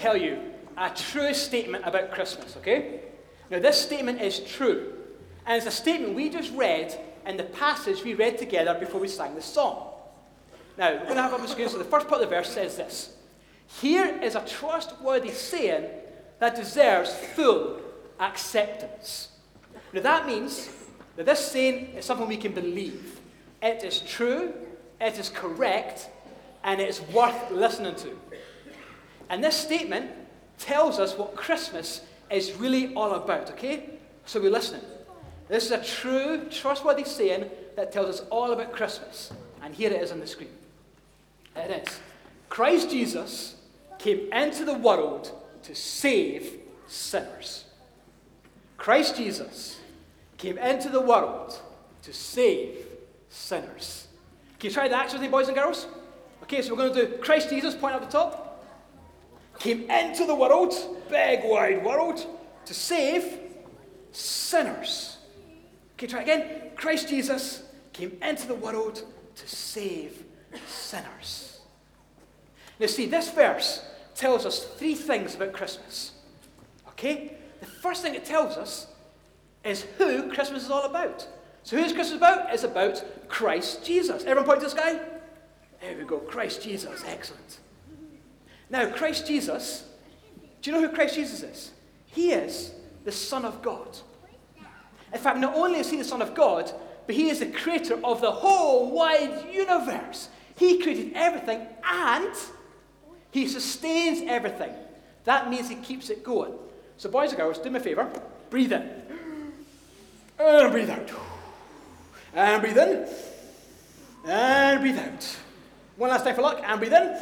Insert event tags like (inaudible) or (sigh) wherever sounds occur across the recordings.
tell you a true statement about Christmas, okay? Now, this statement is true, and it's a statement we just read in the passage we read together before we sang the song. Now, we're going to have up the screen, so the first part of the verse says this Here is a trustworthy saying that deserves full acceptance. Now, that means that this saying is something we can believe. It is true, it is correct, and it is worth listening to. And this statement tells us what Christmas is really all about, okay? So we're listening. This is a true, trustworthy saying that tells us all about Christmas. And here it is on the screen. It is Christ Jesus came into the world to save sinners. Christ Jesus came into the world to save sinners. Can you try the action with me, boys and girls? Okay, so we're going to do Christ Jesus, point up the top. Came into the world, big wide world, to save sinners. Okay, try again. Christ Jesus came into the world to save sinners. Now, see, this verse tells us three things about Christmas. Okay? The first thing it tells us is who Christmas is all about. So, who is Christmas about? It's about Christ Jesus. Everyone point to this guy? There we go. Christ Jesus. Excellent. Now, Christ Jesus, do you know who Christ Jesus is? He is the Son of God. In fact, not only is he the Son of God, but he is the creator of the whole wide universe. He created everything and he sustains everything. That means he keeps it going. So, boys and girls, do me a favor breathe in. And breathe out. And breathe in. And breathe out. One last time for luck. And breathe in.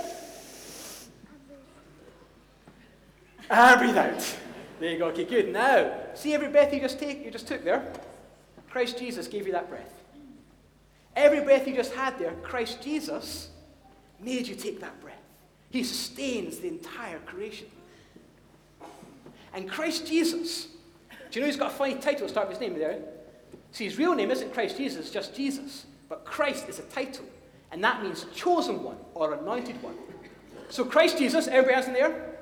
And breathe out. There you go. Okay, good. Now, see every breath you just take, you just took there. Christ Jesus gave you that breath. Every breath you just had there, Christ Jesus made you take that breath. He sustains the entire creation. And Christ Jesus, do you know he's got a funny title to start with his name there? See, his real name isn't Christ Jesus, just Jesus. But Christ is a title, and that means chosen one or anointed one. So Christ Jesus, everybody else in there?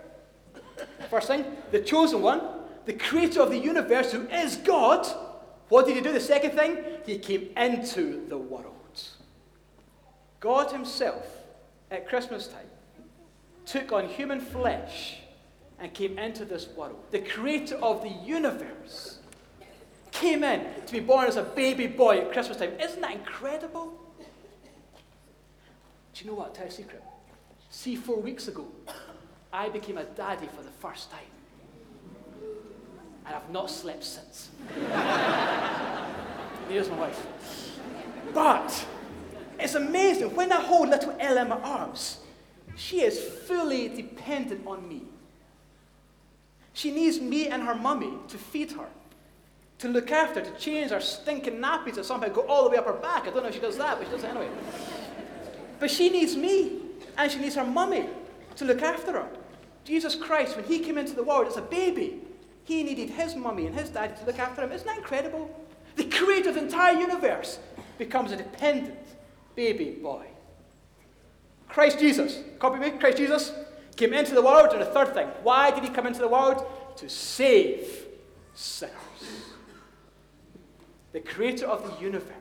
First thing, the chosen one, the creator of the universe who is God. What did he do? The second thing, he came into the world. God himself, at Christmas time, took on human flesh and came into this world. The creator of the universe came in to be born as a baby boy at Christmas time. Isn't that incredible? Do you know what? I'll tell you a secret. See, four weeks ago, I became a daddy for the first time. And I've not slept since. (laughs) There's my wife. But it's amazing. When I hold little Ella in my arms, she is fully dependent on me. She needs me and her mummy to feed her, to look after, to change her stinking nappies that somehow go all the way up her back. I don't know if she does that, but she does it anyway. But she needs me, and she needs her mummy to look after her. Jesus Christ, when he came into the world as a baby, he needed his mummy and his daddy to look after him. Isn't that incredible? The creator of the entire universe becomes a dependent baby boy. Christ Jesus, copy me, Christ Jesus came into the world, and the third thing, why did he come into the world? To save sinners. The creator of the universe,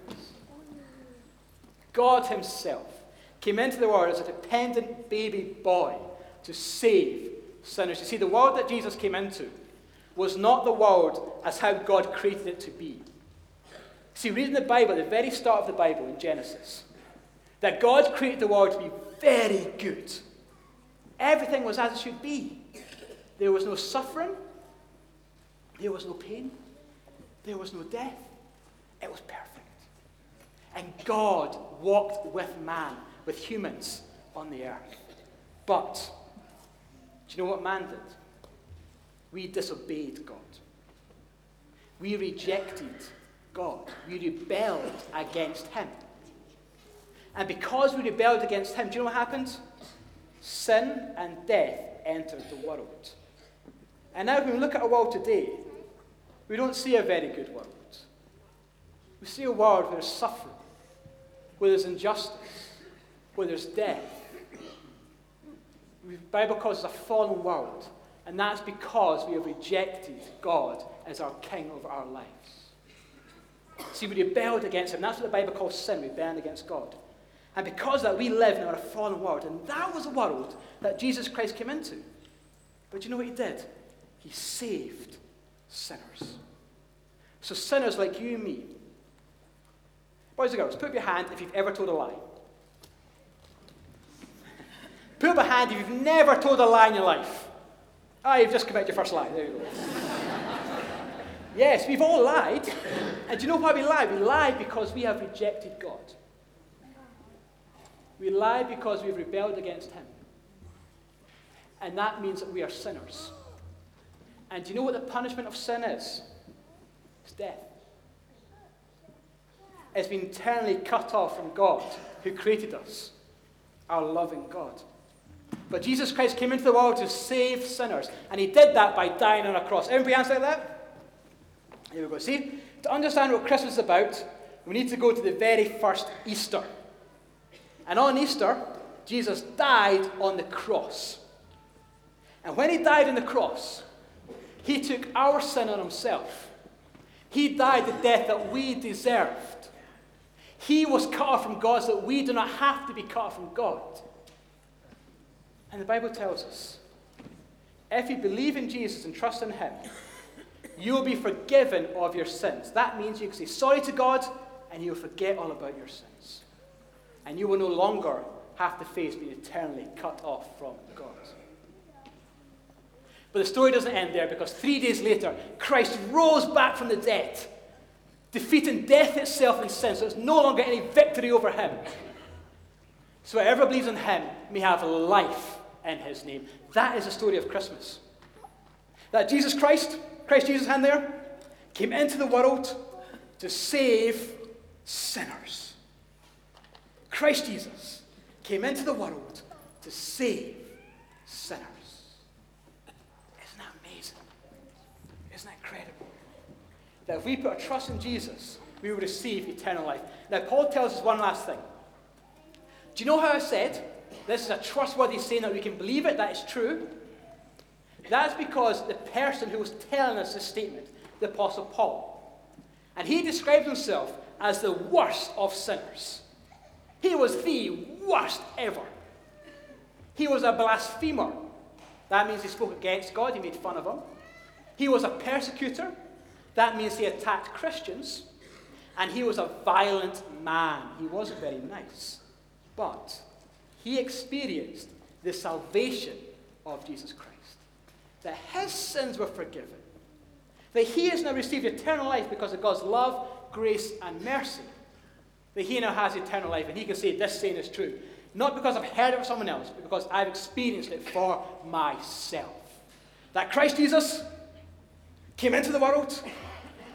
God Himself, came into the world as a dependent baby boy to save sinners. You see, the world that Jesus came into was not the world as how God created it to be. See, reading the Bible, at the very start of the Bible in Genesis, that God created the world to be very good. Everything was as it should be. There was no suffering, there was no pain, there was no death. It was perfect. And God walked with man, with humans on the earth. But, do you know what man did? We disobeyed God. We rejected God. We rebelled against Him. And because we rebelled against Him, do you know what happened? Sin and death entered the world. And now, when we look at our world today, we don't see a very good world. We see a world where there's suffering, where there's injustice, where there's death. The Bible calls us a fallen world, and that's because we have rejected God as our king over our lives. See, we rebelled against him. That's what the Bible calls sin. We rebelled against God. And because that, we live in a fallen world. And that was the world that Jesus Christ came into. But you know what he did? He saved sinners. So, sinners like you and me. Boys and girls, put up your hand if you've ever told a lie. Put up a hand if you've never told a lie in your life. Ah, you've just committed your first lie. There you go. yes, we've all lied. And do you know why we lie? We lie because we have rejected God. We lie because we've rebelled against Him. And that means that we are sinners. And do you know what the punishment of sin is? It's death. It's been eternally cut off from God who created us, our loving God. But Jesus Christ came into the world to save sinners, and he did that by dying on a cross. Everybody answer that? Here we go. See, to understand what Christmas is about, we need to go to the very first Easter. And on Easter, Jesus died on the cross. And when he died on the cross, he took our sin on himself. He died the death that we deserved. He was cut off from God so that we do not have to be cut off from God. And the Bible tells us if you believe in Jesus and trust in Him, you will be forgiven of your sins. That means you can say sorry to God and He will forget all about your sins. And you will no longer have to face being eternally cut off from God. But the story doesn't end there because three days later, Christ rose back from the dead, defeating death itself and sin. So there's no longer any victory over him. So whoever believes in him may have life in his name. That is the story of Christmas. That Jesus Christ, Christ Jesus, hand there, came into the world to save sinners. Christ Jesus came into the world to save sinners. Isn't that amazing? Isn't that incredible? That if we put our trust in Jesus, we will receive eternal life. Now, Paul tells us one last thing. Do you know how I said this is a trustworthy saying that we can believe it, that is true? That's because the person who was telling us this statement, the Apostle Paul, and he described himself as the worst of sinners. He was the worst ever. He was a blasphemer. That means he spoke against God, he made fun of him. He was a persecutor. That means he attacked Christians, and he was a violent man. He wasn't very nice. But he experienced the salvation of Jesus Christ. That his sins were forgiven. That he has now received eternal life because of God's love, grace, and mercy. That he now has eternal life, and he can say, This saying is true. Not because I've heard it from someone else, but because I've experienced it for myself. That Christ Jesus came into the world,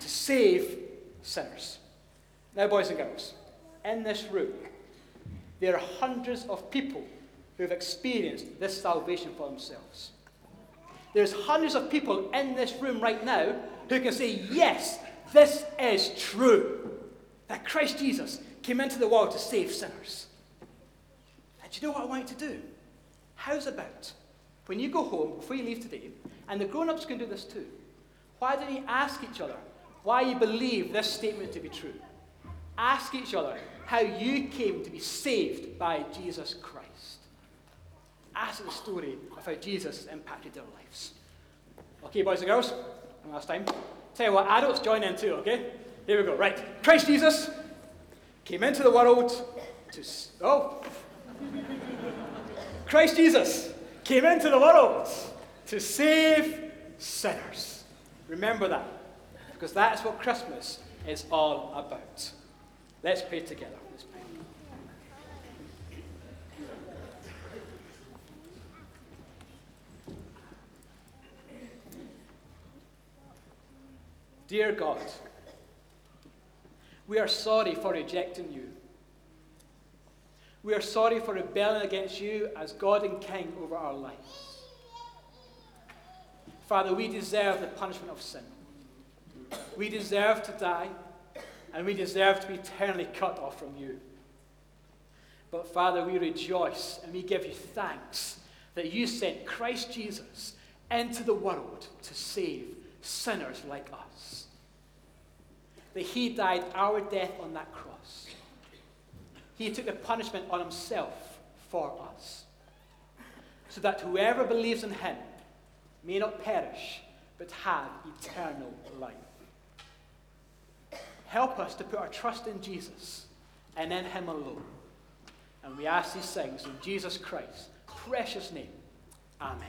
to save sinners. Now, boys and girls, in this room, there are hundreds of people who have experienced this salvation for themselves. There's hundreds of people in this room right now who can say, Yes, this is true. That Christ Jesus came into the world to save sinners. And do you know what I want you to do? How's about when you go home before you leave today, and the grown ups can do this too? Why don't you ask each other, why you believe this statement to be true. Ask each other how you came to be saved by Jesus Christ. Ask the story of how Jesus impacted their lives. Okay, boys and girls, one last time. Tell you what, adults join in too, okay? Here we go. Right. Christ Jesus came into the world to. Oh! (laughs) Christ Jesus came into the world to save sinners. Remember that because that's what Christmas is all about. Let's pray together. Let's pray. Dear God, we are sorry for rejecting you. We are sorry for rebelling against you as God and King over our lives. Father, we deserve the punishment of sin. We deserve to die, and we deserve to be eternally cut off from you. But Father, we rejoice and we give you thanks that you sent Christ Jesus into the world to save sinners like us. That he died our death on that cross. He took the punishment on himself for us. So that whoever believes in him may not perish, but have eternal life. Help us to put our trust in Jesus and in him alone. And we ask these things in Jesus Christ's precious name. Amen.